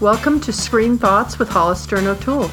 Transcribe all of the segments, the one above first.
Welcome to Screen Thoughts with Hollister and O'Toole.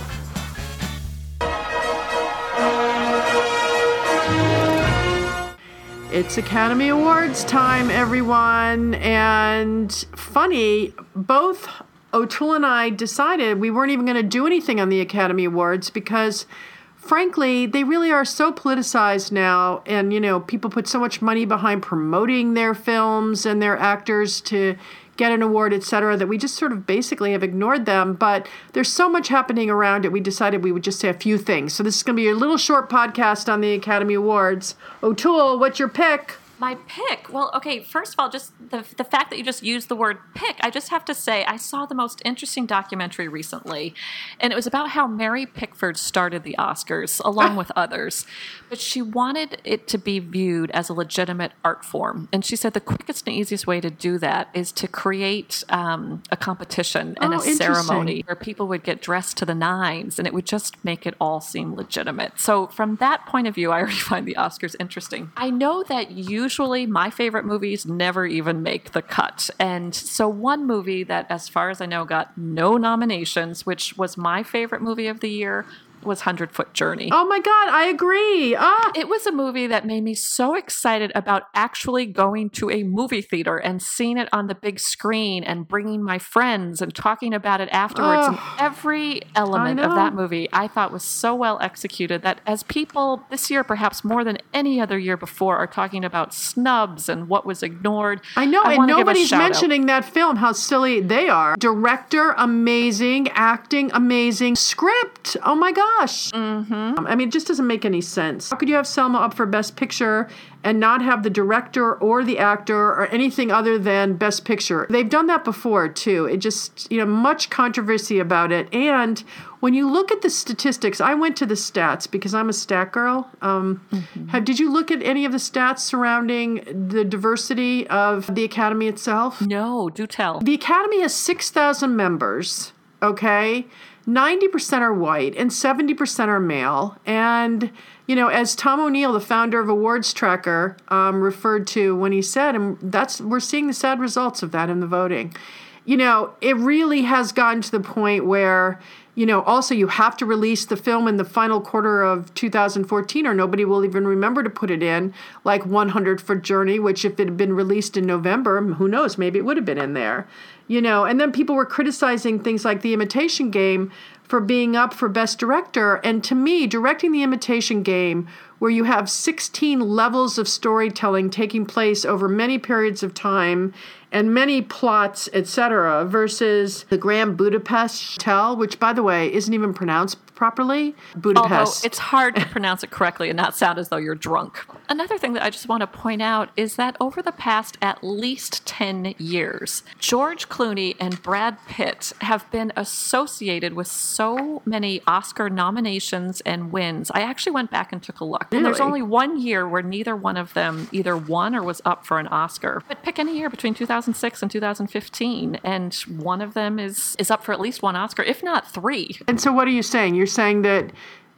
It's Academy Awards time, everyone. And funny, both O'Toole and I decided we weren't even going to do anything on the Academy Awards because, frankly, they really are so politicized now. And, you know, people put so much money behind promoting their films and their actors to get an award, etc., that we just sort of basically have ignored them. But there's so much happening around it, we decided we would just say a few things. So this is going to be a little short podcast on the Academy Awards. O'Toole, what's your pick? My pick. Well, okay, first of all, just the, the fact that you just used the word pick, I just have to say, I saw the most interesting documentary recently, and it was about how Mary Pickford started the Oscars, along with others. But she wanted it to be viewed as a legitimate art form. And she said the quickest and easiest way to do that is to create um, a competition and Oh, a ceremony where people would get dressed to the nines, and it would just make it all seem legitimate. So, from that point of view, I already find the Oscars interesting. I know that usually my favorite movies never even make the cut. And so, one movie that, as far as I know, got no nominations, which was my favorite movie of the year, was Hundred Foot Journey. Oh my God, I agree. Ah, It was a movie that made me so excited about actually going to a movie theater and seeing it on the big screen and bringing my friends and talking about it afterwards. and every element of that movie I thought was so well executed that as people this year, perhaps more than any other year before, are talking about snubs and what was ignored. I know, and wanna give a nobody's shout out. mentioning that film, how silly they are. Director, amazing. Acting, amazing. Script, oh my gosh. Mm-hmm. I mean, it just doesn't make any sense. How could you have Selma up for Best Picture and not have the director or the actor or anything other than Best Picture? They've done that before, too. It just, you know, much controversy about it. And when you look at the statistics, I went to the stats because I'm a stat girl. Um, have, did you look at any of the stats surrounding the diversity of the Academy itself? No, do tell. The Academy has 6,000 members, okay? 90% are white and 70% are male. And, you know, as Tom O'Neill, the founder of Awards Tracker, um, referred to when he said, and that's, we're seeing the sad results of that in the voting. You know, it really has gotten to the point where, you know, also you have to release the film in the final quarter of 2014 or nobody will even remember to put it in, like 100 Foot Journey, which if it had been released in November, who knows, maybe it would have been in there. You know, and then people were criticizing things like The Imitation Game for being up for Best Director. And to me, directing The Imitation Game, where you have 16 levels of storytelling taking place over many periods of time and many plots, etc., versus the Grand Budapest Hotel, which, by the way, isn't even pronounced properly. Although it's hard to pronounce it correctly and not sound as though you're drunk. Another thing that I just want to point out is that over the past at least 10 years, George Clooney and Brad Pitt have been associated with so many Oscar nominations and wins. I actually went back and took a look. And there's only one year where neither one of them either won or was up for an Oscar. But pick any year between 2006 and 2015, and one of them is, is up for at least one Oscar, if not three. and so, what are you saying? You're saying that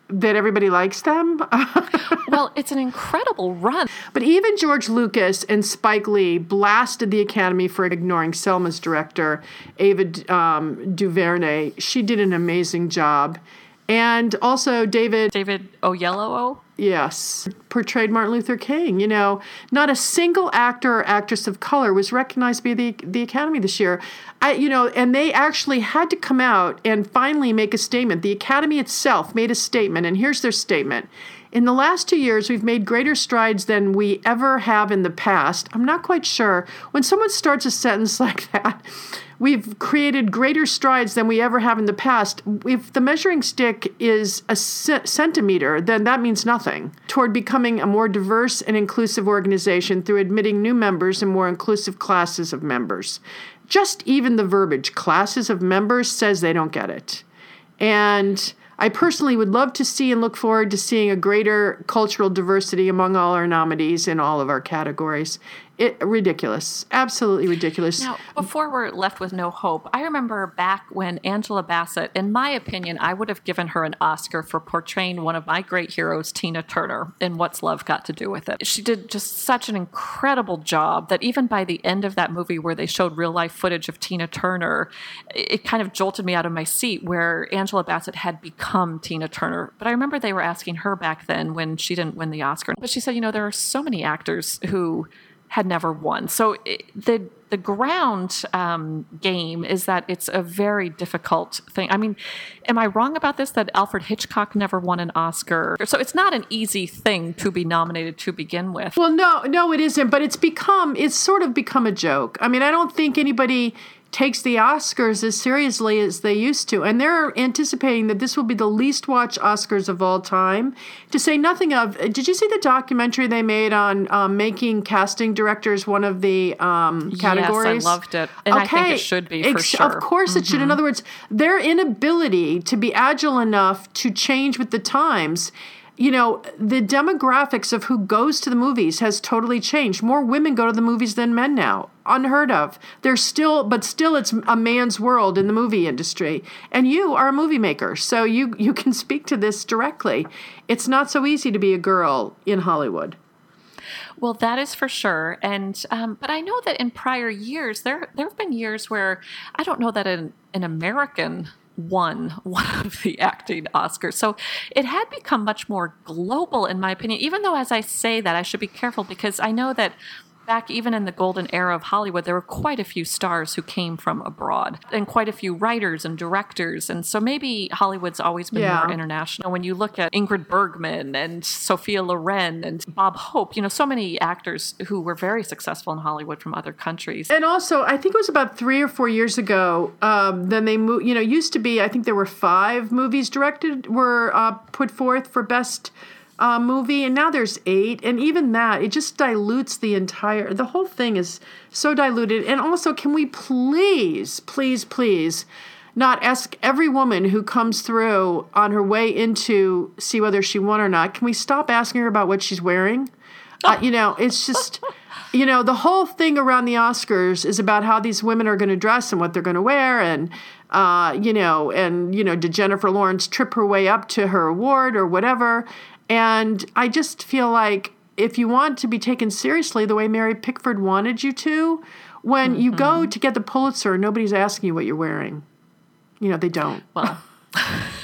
that everybody likes them? Well, it's an incredible run. But even George Lucas and Spike Lee blasted the Academy for ignoring Selma's director, Ava um, DuVernay. She did an amazing job. And also David, David Oyelowo. Yes, portrayed Martin Luther King. You know, not a single actor or actress of color was recognized by the, the Academy this year. I, you know, and they actually had to come out and finally make a statement. The Academy itself made a statement, and here's their statement. In the last two years, we've made greater strides than we ever have in the past. I'm not quite sure. When someone starts a sentence like that, we've created greater strides than we ever have in the past. If the measuring stick is a centimeter, then that means nothing toward becoming a more diverse and inclusive organization through admitting new members and more inclusive classes of members. Just even the verbiage, classes of members, says they don't get it. And I personally would love to see and look forward to seeing a greater cultural diversity among all our nominees in all of our categories. It ridiculous, absolutely ridiculous. Now, before we're left with no hope, I remember back when Angela Bassett, in my opinion, I would have given her an Oscar for portraying one of my great heroes, Tina Turner, in What's Love Got to Do with It. She did just such an incredible job that even by the end of that movie, where they showed real life footage of Tina Turner, it kind of jolted me out of my seat where Angela Bassett had become Tina Turner. But I remember they were asking her back then when she didn't win the Oscar. But she said, you know, there are so many actors who had never won. So it, the the ground um, game is that it's a very difficult thing. I mean, am I wrong about this? That Alfred Hitchcock never won an Oscar, so it's not an easy thing to be nominated to begin with. Well, no, no, it isn't. But it's become it's sort of become a joke. I mean, I don't think anybody takes the Oscars as seriously as they used to. And they're anticipating that this will be the least watched Oscars of all time. To say nothing of, did you see the documentary they made on um, making casting directors one of the um, categories? Yes, I loved it. And okay. I think it should be for Ex- sure. Of course mm-hmm. it should. In mm-hmm. other words, their inability to be agile enough to change with the times you know, the demographics of who goes to the movies has totally changed. More women go to the movies than men now. Unheard of. There's still, but still, it's a man's world in the movie industry. And you are a movie maker, so you you can speak to this directly. It's not so easy to be a girl in Hollywood. Well, that is for sure. And um, but I know that in prior years there there have been years where I don't know that an an American won one of the acting Oscars. So it had become much more global, in my opinion, even though, as I say that, I should be careful because I know that back even in the golden era of Hollywood, there were quite a few stars who came from abroad and quite a few writers and directors. And so maybe Hollywood's always been yeah. more international. When you look at Ingrid Bergman and Sophia Loren and Bob Hope, you know, so many actors who were very successful in Hollywood from other countries. And also, I think it was about three or four years ago, um, then they moved, you know, used to be, I think there were five movies directed, were uh, put forth for best uh, movie, and now there's eight, and even that it just dilutes the entire. The whole thing is so diluted. And also, can we please, please, please, not ask every woman who comes through on her way into see whether she won or not? Can we stop asking her about what she's wearing? Uh, you know, it's just. You know, the whole thing around the Oscars is about how these women are going to dress and what they're going to wear, and uh, you know, and you know, did Jennifer Lawrence trip her way up to her award or whatever? And I just feel like if you want to be taken seriously the way Mary Pickford wanted you to, when mm-hmm. you go mm-hmm. to get the Pulitzer, nobody's asking you what you're wearing. You know, they don't. Well.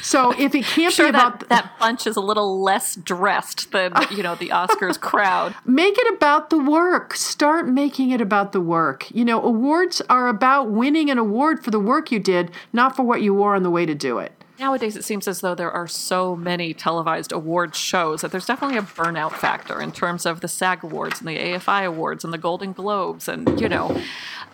So if it can't sure be about that, that bunch is a little less dressed than you know the Oscars crowd. Make it about the work. Start making it about the work. You know, awards are about winning an award for the work you did, not for what you wore on the way to do it. Nowadays, it seems as though there are so many televised award shows that there's definitely a burnout factor in terms of the SAG Awards and the AFI Awards and the Golden Globes, and you know.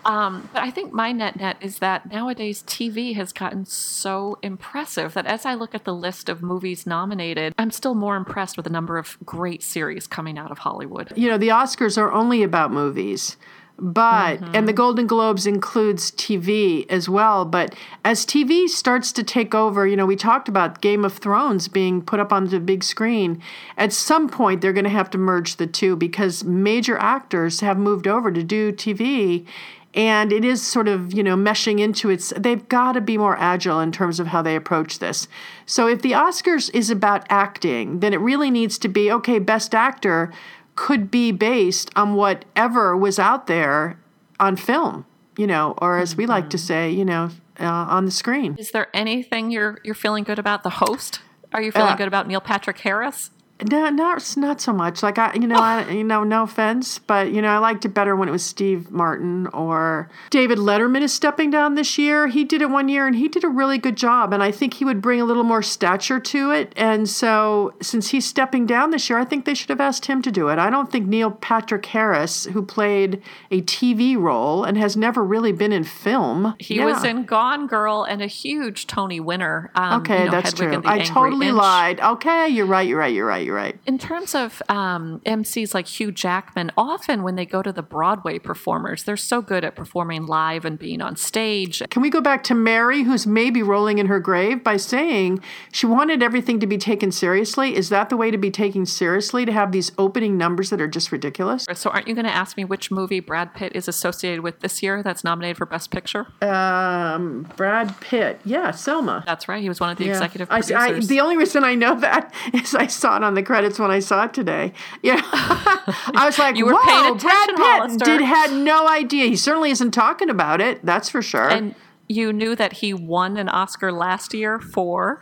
Um, but I think my net net is that nowadays TV has gotten so impressive that as I look at the list of movies nominated, I'm still more impressed with the number of great series coming out of Hollywood. You know, the Oscars are only about movies but mm-hmm. and the golden globes includes tv as well. But as tv starts to take over you know we talked about game of thrones being put up on the big screen. At some point they're going to have to merge the two because major actors have moved over to do tv and it is sort of you know meshing into its they've got to be more agile in terms of how they approach this. So if the oscars is about acting then it really needs to be okay best actor could be based on whatever was out there on film, you know, or as we like to mm-hmm. say, you know, uh, on the screen. Is there anything you're you're feeling good about the host? Are you feeling uh, good about Neil Patrick Harris? No, not not so much. Like I, you know, I, you know, no offense, but you know, I liked it better when it was Steve Martin or David Letterman is stepping down this year. He did it one year and he did a really good job, and I think he would bring a little more stature to it. And so, since he's stepping down this year, I think they should have asked him to do it. I don't think Neil Patrick Harris, who played a TV role and has never really been in film, he yeah. was in Gone Girl and a huge Tony winner. Um, okay, you know, that's Hedwig true. I totally inch. lied. Okay, you're right. You're right. You're right you're right. In terms of um, MCs like Hugh Jackman, often when they go to the Broadway performers, they're so good at performing live and being on stage. Can we go back to Mary, who's maybe rolling in her grave by saying she wanted everything to be taken seriously? Is that the way to be taken seriously, to have these opening numbers that are just ridiculous? So, aren't you going to ask me which movie Brad Pitt is associated with this year that's nominated for Best Picture? Um, Brad Pitt. Yeah, Selma. That's right. He was one of the Yeah. executive I, producers. I, the only reason I know that is I saw it on the credits when I saw it today. Yeah, I was like, You were "Whoa, Brad Pitt Hollister." did had no idea. He certainly isn't talking about it. That's for sure." and you knew that he won an Oscar last year for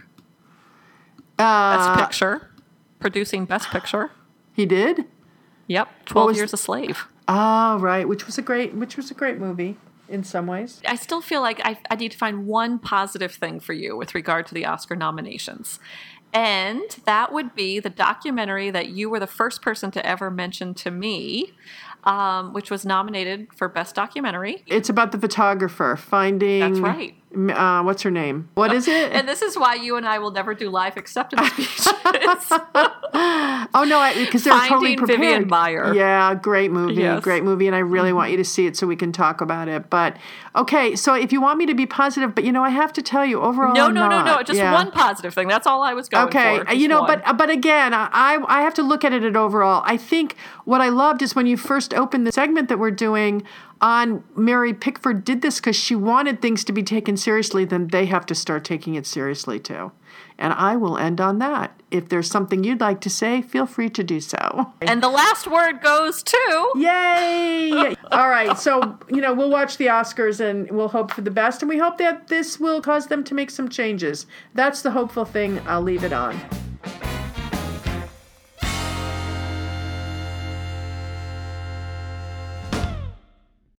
Uh, Best Picture, producing Best Picture. he did. Yep, Twelve Years a Slave. Oh, right. Which was a great, which was a great movie in some ways. I still feel like I, I need to find one positive thing for you with regard to the Oscar nominations. And that would be the documentary that you were the first person to ever mention to me, um, which was nominated for Best Documentary. It's about the photographer finding. That's right. Uh, what's her name? What is it? And this is why you and I will never do live acceptance speeches. Oh no, because they're totally prepared. Vivian Maier. Yeah, great movie, Yes. Mm-hmm. great movie, and I really want you to see it so we can talk about it. But okay, so if you want me to be positive, but you know, I have to tell you, overall, no, no, no, no. Just Yeah. one positive thing. That's all I was going Okay, for. uh, you know, one. but but again, I I have to look at it at overall. I think what I loved is when you first opened the segment that we're doing on Mary Pickford did this because she wanted things to be taken seriously. Then they have to start taking it seriously too. And I will end on that. If there's something you'd like to say, feel free to do so. and the last word goes to. Yay! All right, so you know we'll watch the Oscars and we'll hope for the best, and we hope that this will cause them to make some changes. That's the hopeful thing. I'll leave it on.